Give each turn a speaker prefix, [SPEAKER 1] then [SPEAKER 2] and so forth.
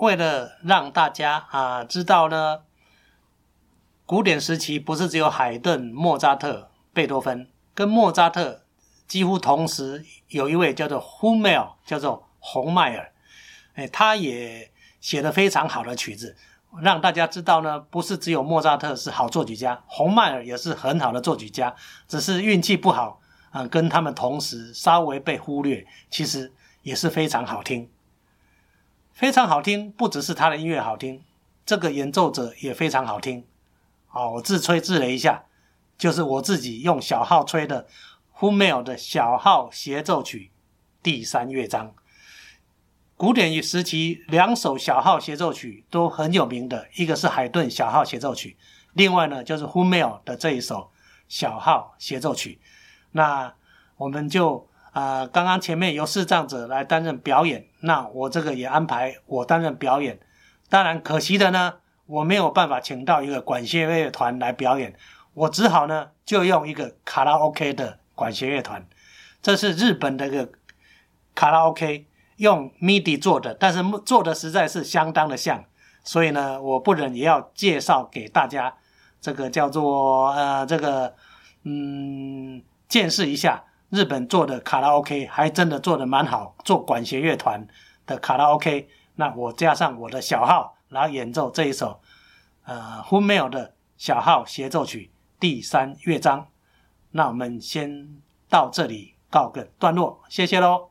[SPEAKER 1] 为了让大家啊知道呢，古典时期不是只有海顿、莫扎特、贝多芬，跟莫扎特几乎同时有一位叫做 Hummel，叫做红迈尔，哎，他也写了非常好的曲子，让大家知道呢，不是只有莫扎特是好作曲家，红迈尔也是很好的作曲家，只是运气不好啊，跟他们同时稍微被忽略，其实也是非常好听。非常好听，不只是他的音乐好听，这个演奏者也非常好听。哦，我自吹自擂一下，就是我自己用小号吹的 Hummel 的小号协奏曲第三乐章。古典与时期两首小号协奏曲都很有名的，一个是海顿小号协奏曲，另外呢就是 Hummel 的这一首小号协奏曲。那我们就。啊，刚刚前面由视障者来担任表演，那我这个也安排我担任表演。当然，可惜的呢，我没有办法请到一个管弦乐团来表演，我只好呢就用一个卡拉 OK 的管弦乐团。这是日本的一个卡拉 OK，用 MIDI 做的，但是做的实在是相当的像，所以呢，我不忍也要介绍给大家，这个叫做呃这个嗯见识一下。日本做的卡拉 OK 还真的做的蛮好，做管弦乐团的卡拉 OK，那我加上我的小号，然后演奏这一首，呃，Hummel 的小号协奏曲第三乐章，那我们先到这里告个段落，谢谢喽。